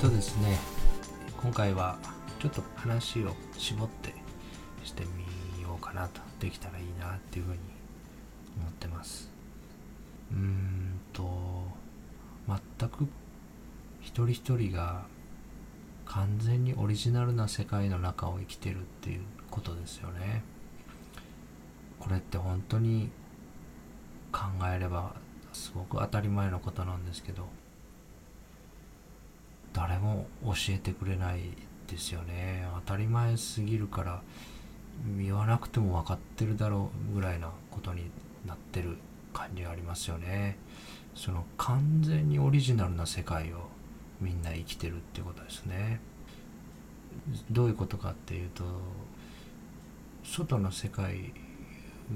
とですね今回はちょっと話を絞ってしてみようかなと。できたらいいなっていうふうに思ってます。うーんと全く一人一人が完全にオリジナルな世界の中を生きてるっていうことですよね。これって本当に考えればすごく当たり前のことなんですけど誰も教えてくれないですよね。当たり前すぎるから言わなくても分かってるだろうぐらいなことになってる感じがありますよね。その完全にオリジナルな世界をみんな生きてるってことですね。どういうことかっていうと外の世界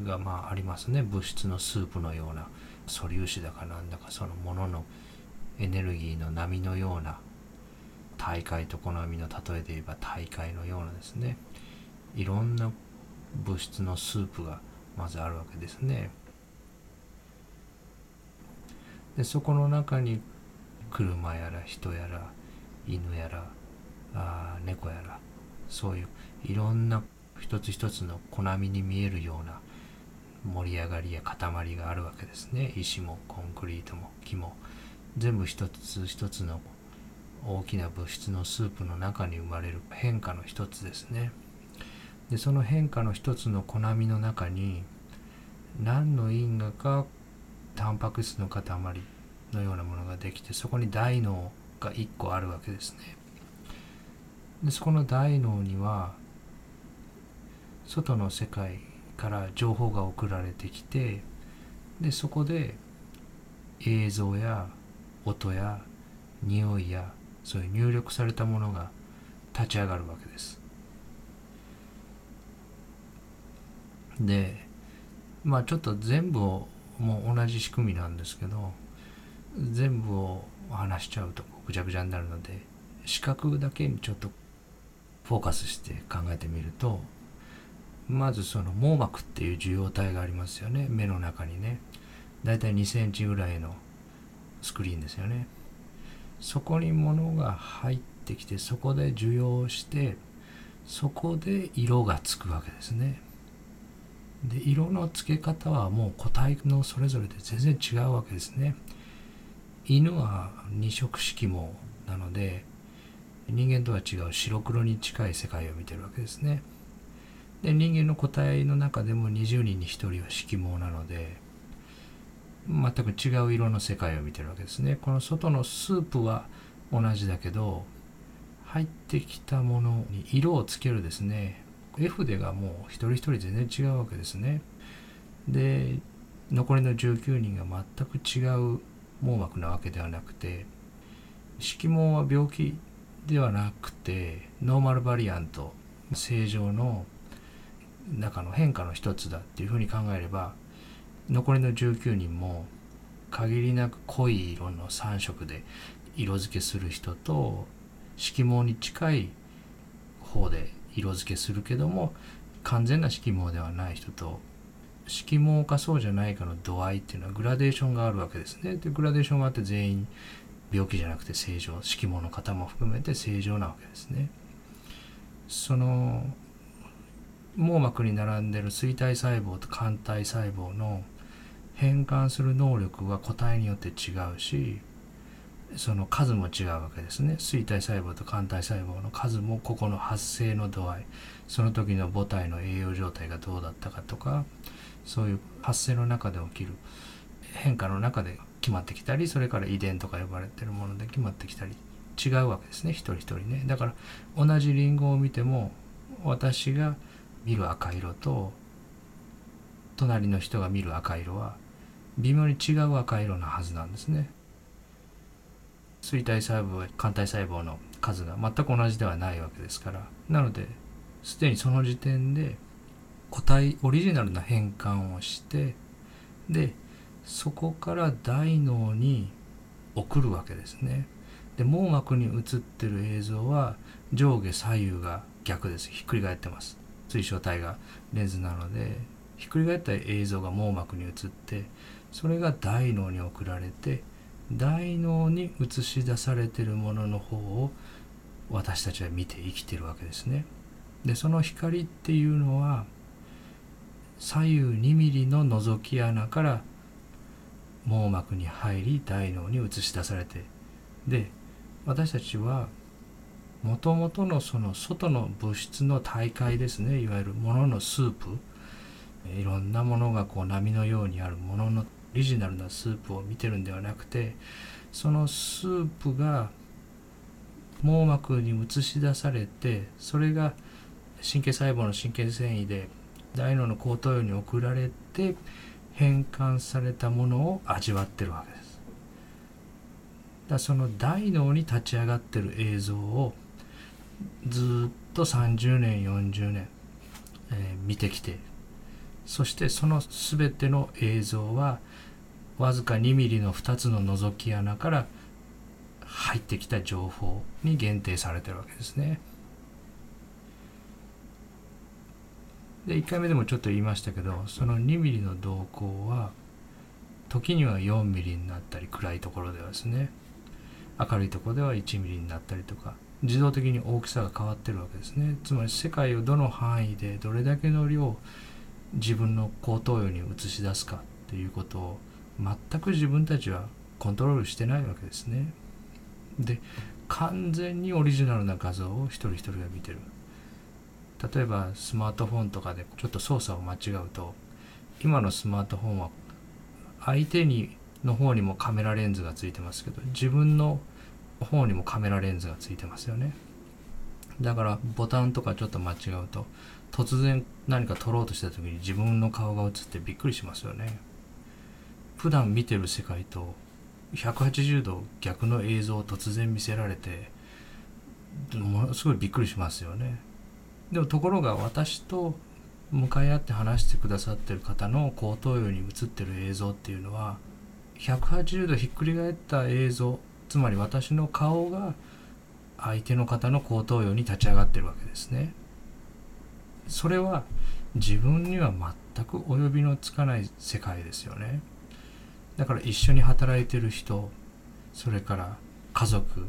がまあありますね。物質のスープのような素粒子だかなんだかそのもののエネルギーの波のような大海と好みの例えで言えば大海のようなですね。いろんな物質のスープがまずあるわけですね。でそこの中に車やら人やら犬やらあ猫やらそういういろんな一つ一つの小波に見えるような盛り上がりや塊があるわけですね。石もコンクリートも木も。全部一つ一つの大きな物質のスープの中に生まれる変化の一つですね。でその変化の一つの小波の中に何の因果かタンパク質の塊のようなものができてそこに大脳が1個あるわけですね。でそこの大脳には外の世界から情報が送られてきてでそこで映像や音や匂いやそういう入力されたものが立ち上がるわけです。でまあちょっと全部をもう同じ仕組みなんですけど全部を話しちゃうとぐちゃぐちゃになるので視覚だけにちょっとフォーカスして考えてみるとまずその網膜っていう受容体がありますよね。目の中にね。だいたい2センチぐらいのスクリーンですよね。そこに物が入ってきてそこで受容してそこで色がつくわけですね。で色の付け方はもう個体のそれぞれで全然違うわけですね。犬は二色色毛なので人間とは違う白黒に近い世界を見てるわけですね。で人間の個体の中でも20人に1人は色毛なので全く違う色の世界を見てるわけですね。この外のスープは同じだけど入ってきたものに色をつけるですね。絵筆がもう一人一人全然違うわけですね。で残りの19人が全く違う網膜なわけではなくて色毛は病気ではなくてノーマルバリアント正常の中の変化の一つだっていうふうに考えれば残りの19人も限りなく濃い色の3色で色付けする人と色毛に近い方で色付けするけども完全な色毛ではない人と色毛かそうじゃないかの度合いっていうのはグラデーションがあるわけですね。でグラデーションがあって全員病気じゃなくて正常色毛の方も含めて正常なわけですね。その網膜に並んでる錐体細胞と肝体細胞の変換する能力は個体によって違うしその数も違うわけですね。錐体細胞と肝体細胞の数もここの発生の度合いその時の母体の栄養状態がどうだったかとかそういう発生の中で起きる変化の中で決まってきたりそれから遺伝とか呼ばれてるもので決まってきたり違うわけですね。一人一人ね。だから同じリンゴを見ても私が見る赤色と隣の人が見る赤色は微妙に違う赤色なはずなんですね。錐体細胞肝体細胞の数が全く同じではないわけですからなのですでにその時点で個体オリジナルな変換をしてでそこから大脳に送るわけですね。で網膜に映ってる映像は上下左右が逆ですひっくり返ってます水晶体がレンズなのでひっくり返った映像が網膜に映ってそれが大脳に送られて大脳に映し出されてるものの方を私たちは見て生きてるわけですね。でその光っていうのは左右2ミリの覗き穴から網膜に入り大脳に映し出されてで私たちはもともとのその外の物質の大会ですねいわゆるもののスープいろんなものがこう波のようにあるもののリジナルなスープを見てるんではなくてそのスープが網膜に映し出されてそれが神経細胞の神経繊維で大脳の後頭葉に送られて変換されたものを味わってるわけです。だその大脳に立ち上がってる映像をずっと30年40年、えー、見てきてそしてその全ての映像はわずか2ミリの2つの覗き穴から入ってきた情報に限定されてるわけですね。で1回目でもちょっと言いましたけどその2ミリの動向は時には4ミリになったり暗いところではですね明るいところでは1ミリになったりとか自動的に大きさが変わってるわけですねつまり世界をどの範囲でどれだけの量自分の後頭葉に映し出すかっていうことを全く自分たちはコントロールしてないわけですね。で完全にオリジナルな画像を一人一人が見てる。例えばスマートフォンとかでちょっと操作を間違うと今のスマートフォンは相手にの方にもカメラレンズがついてますけど自分の方にもカメラレンズがついてますよね。だからボタンとかちょっと間違うと突然何か撮ろうとした時に自分の顔が映ってびっくりしますよね。普段見てる世界と180度逆の映像を突然見せられてものすごいびっくりしますよねでもところが私と向かい合って話してくださってる方の後頭葉に映ってる映像っていうのは180度ひっくり返った映像つまり私の顔が相手の方の後頭葉に立ち上がってるわけですね。それは自分には全く及びのつかない世界ですよね。だから一緒に働いてる人それから家族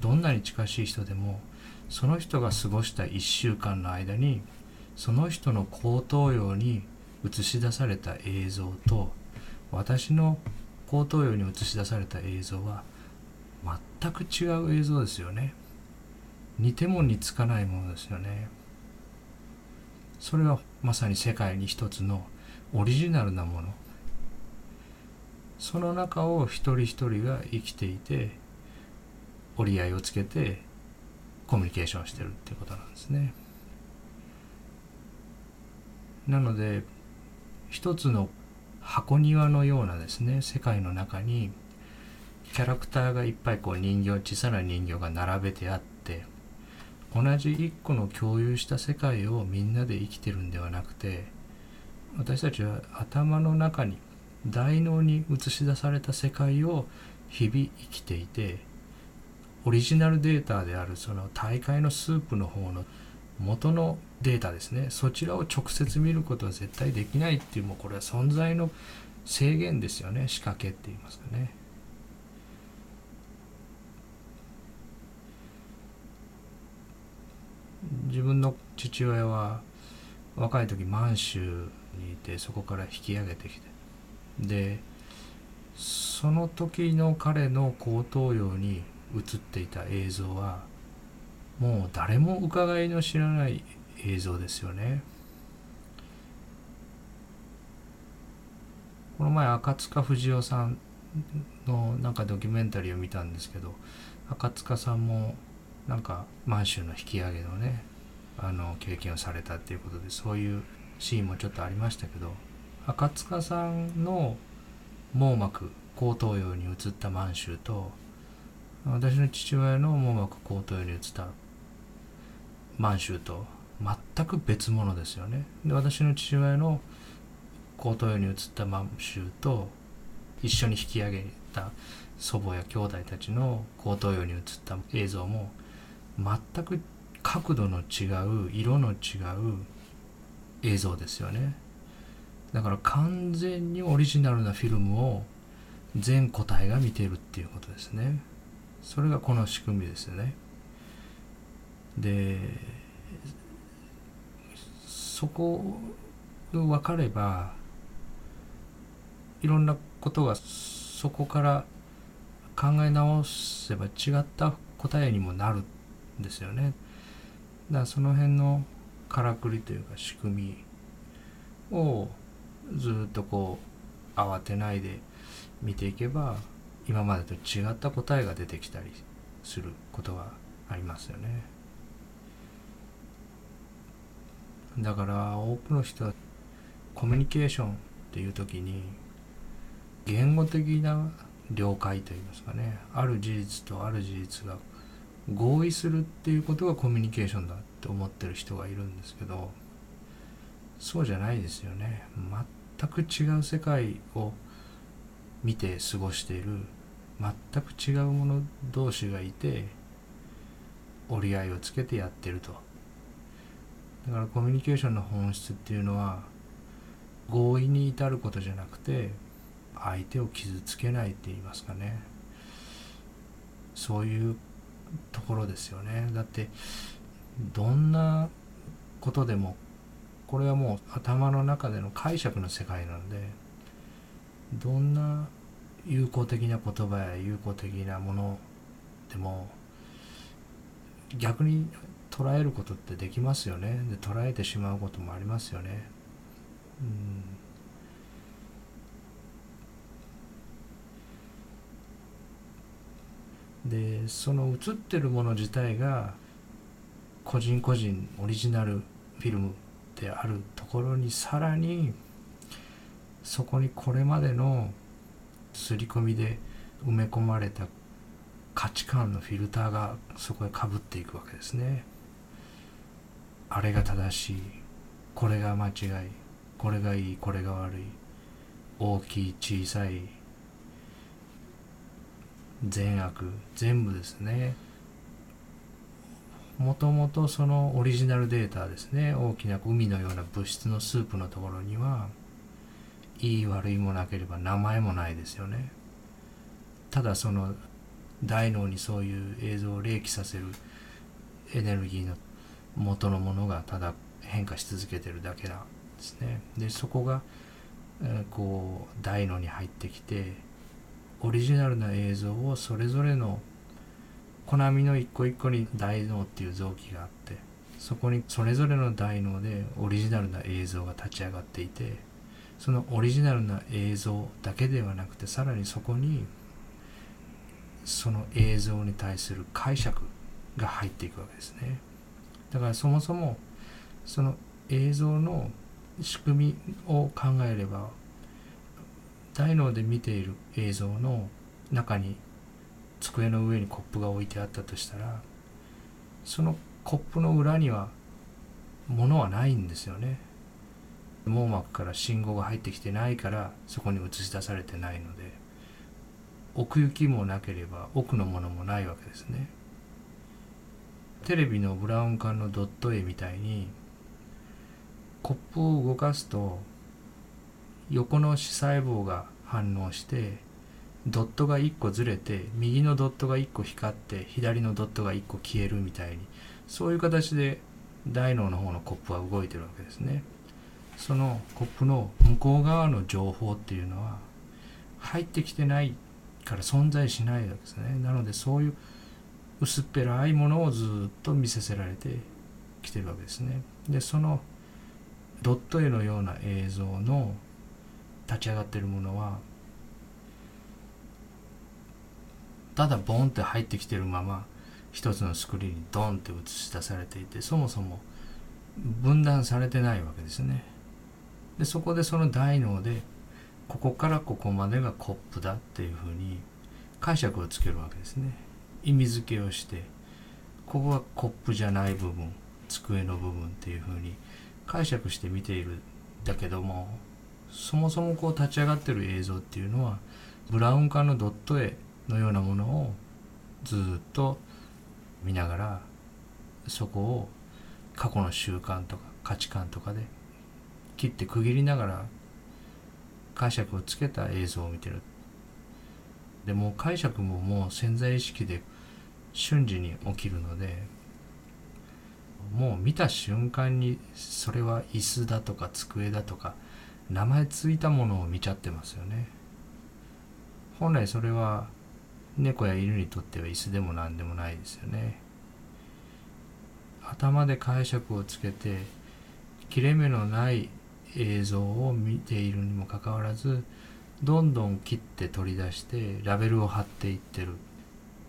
どんなに近しい人でもその人が過ごした1週間の間にその人の後頭葉に映し出された映像と私の後頭葉に映し出された映像は全く違う映像ですよね。似ても似つかないものですよね。それはまさに世界に一つのオリジナルなもの。その中を一人一人が生きていて折り合いをつけてコミュニケーションしてるってことなんですね。なので一つの箱庭のようなですね世界の中にキャラクターがいっぱいこう人形小さな人形が並べてあって同じ一個の共有した世界をみんなで生きてるんではなくて私たちは頭の中に大脳に映し出された世界を日々生きていてオリジナルデータであるその大会のスープの方の元のデータですねそちらを直接見ることは絶対できないっていうもうこれは存在の制限ですよね仕掛けって言いますかね。自分の父親は若い時満州にいてそこから引き上げてきてでその時の彼の後頭葉に映っていた映像はもう誰も伺いの知らない映像ですよね。この前赤塚不二夫さんのなんかドキュメンタリーを見たんですけど赤塚さんもなんか満州の引き上げのねあの経験をされたっていうことでそういうシーンもちょっとありましたけど赤塚さんの網膜後頭葉に映った満州と私の父親の網膜後頭葉に移った満州と全く別物ですよね。で私の父親の後頭葉に移った満州と一緒に引き上げた祖母や兄弟たちの後頭葉に移った映像も全く角度の違う色の違う映像ですよね。だから完全にオリジナルなフィルムを全個体が見てるっていうことですねそれがこの仕組みですよねでそこが分かればいろんなことがそこから考え直せば違った答えにもなるんですよね。だからその辺のからくりというか仕組みをずっとこう慌てないで見ていけば今までと違った答えが出てきたりすることがありますよね。だから多くの人はコミュニケーションっていう時に言語的な了解といいますかねある事実とある事実が合意するっていうことがコミュニケーションだって思ってる人がいるんですけどそうじゃないですよね。全く違う世界を見て過ごしている。全く違うもの同士がいて折り合いをつけてやってると。だからコミュニケーションの本質っていうのは合意に至ることじゃなくて相手を傷つけないって言いますかね。そういうところですよね。だってどんなことでもこれはもう頭の中での解釈の世界なのでどんな友好的な言葉や友好的なものでも逆に捉えることってできますよね。で捉えてしまうこともありますよね。でその映ってるもの自体が個人個人オリジナルフィルム。であるところにさらにそこにこれまでの刷り込みで埋め込まれた価値観のフィルターがそこへかぶっていくわけですね。あれが正しい。これが間違い。これがいい。これが悪い。大きい小さい。善悪。全部ですね。もともとそのオリジナルデータですね。大きな海のような物質のスープのところにはいい悪いもなければ名前もないですよね。ただその大脳にそういう映像を冷気させるエネルギーの元のものがただ変化し続けてるだけなんですね。でそこが、えー、こう大脳に入ってきてオリジナルな映像をそれぞれのコナミの一個一個に大脳っていう臓器があってそこにそれぞれの大脳でオリジナルな映像が立ち上がっていてそのオリジナルな映像だけではなくてさらにそこにその映像に対する解釈が入っていくわけですね。だからそもそもその映像の仕組みを考えれば大脳で見ている映像の中に机の上にコップが置いてあったとしたらそのコップの裏には物はないんですよね。網膜から信号が入ってきてないからそこに映し出されてないので奥行きもなければ奥のものもないわけですね。テレビのブラウン管のドット絵みたいにコップを動かすと横の視細胞が反応してドットが1個ずれて右のドットが1個光って左のドットが1個消えるみたいにそういう形で大脳の方のコップは動いてるわけですね。そのコップの向こう側の情報っていうのは入ってきてないから存在しないわけですね。なのでそういう薄っぺらいものをずっと見せせられてきてるわけですね。でそのドット絵のような映像の立ち上がってるものはただボンって入ってきてるまま一つのスクリーンにドンって映し出されていてそもそも分断されてないわけですね。でそこでその大脳でここからここまでがコップだっていうふうに解釈をつけるわけですね。意味付けをしてここがコップじゃない部分机の部分っていうふうに解釈して見ているだけどもそもそもこう立ち上がってる映像っていうのはブラウン管のドット絵のようなものをずっと見ながらそこを過去の習慣とか価値観とかで切って区切りながら解釈をつけた映像を見てる。でも解釈ももう潜在意識で瞬時に起きるのでもう見た瞬間にそれは椅子だとか机だとか名前ついたものを見ちゃってますよね。本来それは猫や犬にとっては椅子でも何でもないですよね。頭で解釈をつけて切れ目のない映像を見ているにもかかわらずどんどん切って取り出してラベルを貼っていってる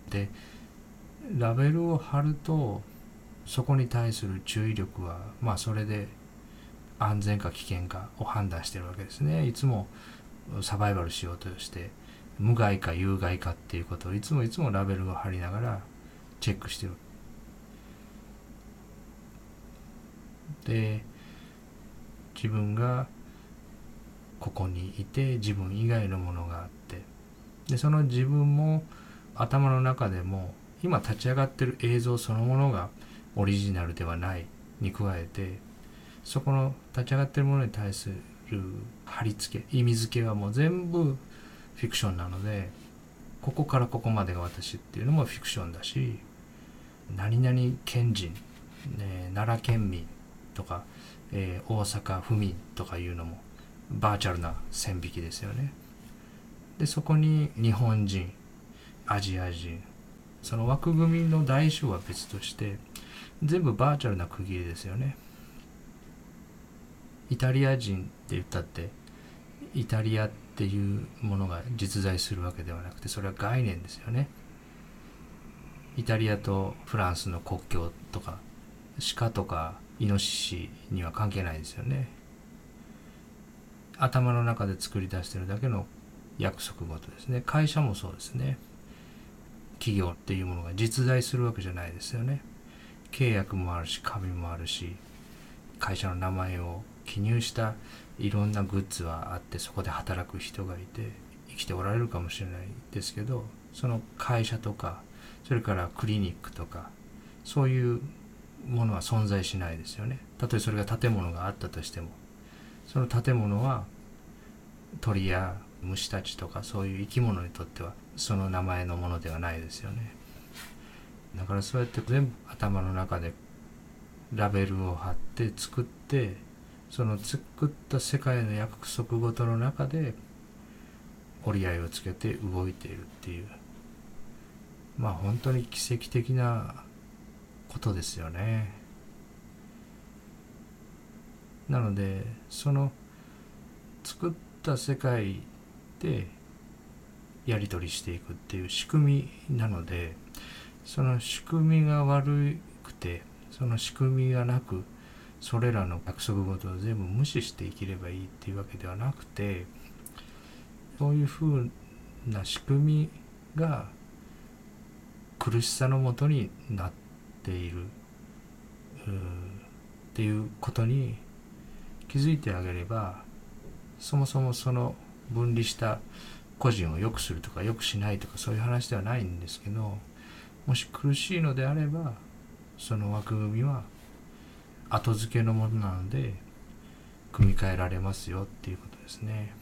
でラベルを貼るとそこに対する注意力はまあそれで安全か危険かを判断してるわけですね。いつもサバイバルしようとして無害か有害かっていうことをいつもいつもラベルを貼りながらチェックしてる。で自分がここにいて自分以外のものがあってでその自分も頭の中でも今立ち上がってる映像そのものがオリジナルではないに加えてそこの立ち上がってるものに対する貼り付け意味付けはもう全部フィクションなのでここからここまでが私っていうのもフィクションだし何々県人、ね、奈良県民とか、えー、大阪府民とかいうのもバーチャルな線引きですよね。でそこに日本人アジア人その枠組みの代償は別として全部バーチャルな区切りですよね。イタリア人って言ったってイタリアってていうものが実在するわけではなくてそれは概念ですよね。イタリアとフランスの国境とか鹿とかイノシシには関係ないですよね。頭の中で作り出してるだけの約束事ですね。会社もそうですね。企業っていうものが実在するわけじゃないですよね。契約もあるし紙もあるし会社の名前を記入したいろんなグッズはあってそこで働く人がいて生きておられるかもしれないですけどその会社とかそれからクリニックとかそういうものは存在しないですよね。たとえそれが建物があったとしてもその建物は鳥や虫たちとかそういう生き物にとってはその名前のものではないですよね。だからそうやって全部頭の中でラベルを貼って作ってその作った世界の約束事の中で折り合いをつけて動いているっていうまあ本当に奇跡的なことですよね。なのでその作った世界でやり取りしていくっていう仕組みなのでその仕組みが悪くてその仕組みがなくそれらの約束事を全部無視して生きればいいっていうわけではなくてそういうふうな仕組みが苦しさのもとになっているっていうことに気づいてあげればそもそもその分離した個人を良くするとか良くしないとかそういう話ではないんですけどもし苦しいのであればその枠組みは後付けのものなので組み替えられますよっていうことですね。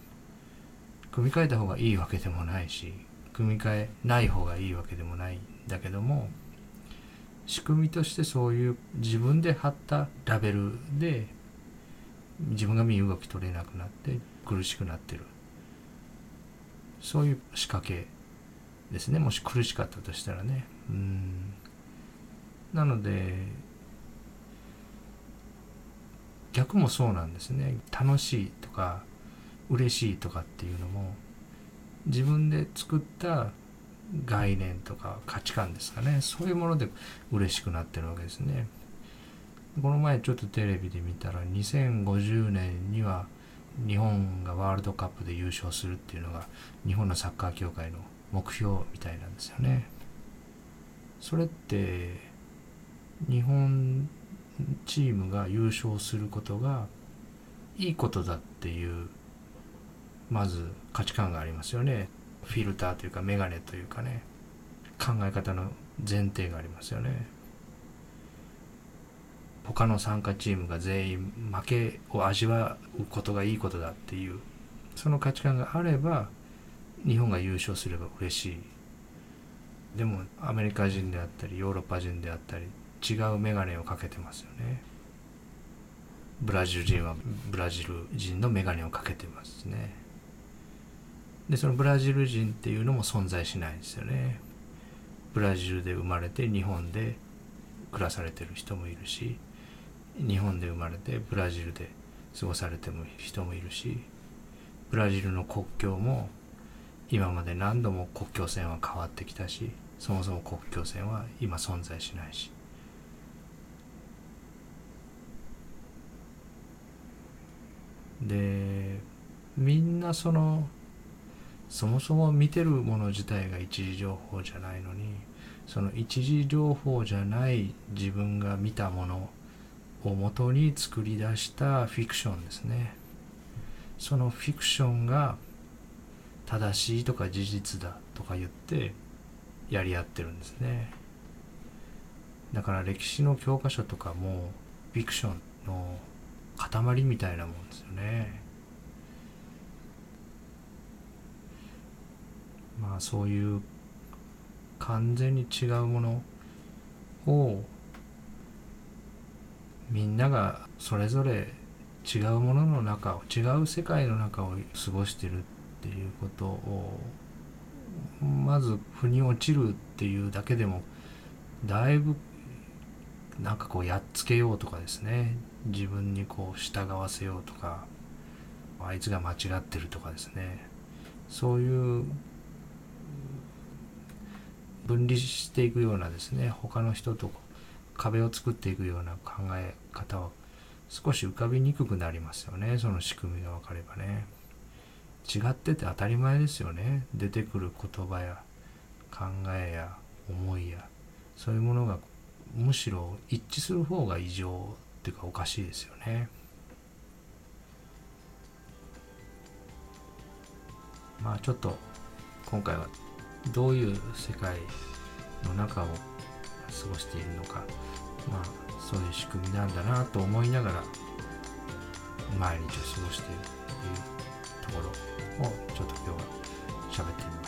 組み替えた方がいいわけでもないし組み替えない方がいいわけでもないんだけども仕組みとしてそういう自分で貼ったラベルで自分が身動き取れなくなって苦しくなってる。そういう仕掛けですね。もし苦しかったとしたらね。うん。なので逆もそうなんですね。楽しいとか嬉しいとかっていうのも自分で作った概念とか価値観ですかね。そういうもので嬉しくなってるわけですね。この前ちょっとテレビで見たら2050年には日本がワールドカップで優勝するっていうのが日本のサッカー協会の目標みたいなんですよね。それって日本チームが優勝することがいいことだっていうまず価値観がありますよね。フィルターというかメガネというかね。考え方の前提がありますよね。他の参加チームが全員負けを味わうことがいいことだっていうその価値観があれば日本が優勝すれば嬉しい。でもアメリカ人であったりヨーロッパ人であったり違う眼鏡をかけてますよね。ブラジル人はブラジル人の眼鏡をかけてますね。でそのブラジル人っていうのも存在しないですよね。ブラジルで生まれて日本で暮らされてる人もいるし日本で生まれてブラジルで過ごされてる人もいるしブラジルの国境も今まで何度も国境線は変わってきたしそもそも国境線は今存在しないし。でみんなそのそもそも見てるもの自体が一時情報じゃないのにその一時情報じゃない自分が見たものをもとに作り出したフィクションですね。そのフィクションが正しいとか事実だとか言ってやり合ってるんですね。だから歴史の教科書とかもフィクションの塊みたいなもんですよね。まあそういう完全に違うものをみんながそれぞれ違うものの中を違う世界の中を過ごしてるっていうことをまず腑に落ちるっていうだけでもだいぶなんかこうやっつけようとかですね。自分にこう従わせようとかあいつが間違ってるとかですね。そういう分離していくようなですね他の人と壁を作っていくような考え方は少し浮かびにくくなりますよね。その仕組みが分かればね。違ってて当たり前ですよね。出てくる言葉や考えや思いやそういうものがむしろ一致する方が異常っていうかおかしいですよねまあちょっと今回はどういう世界の中を過ごしているのかまあそういう仕組みなんだなと思いながら毎日を過ごしているというところをちょっと今日は喋ってみました。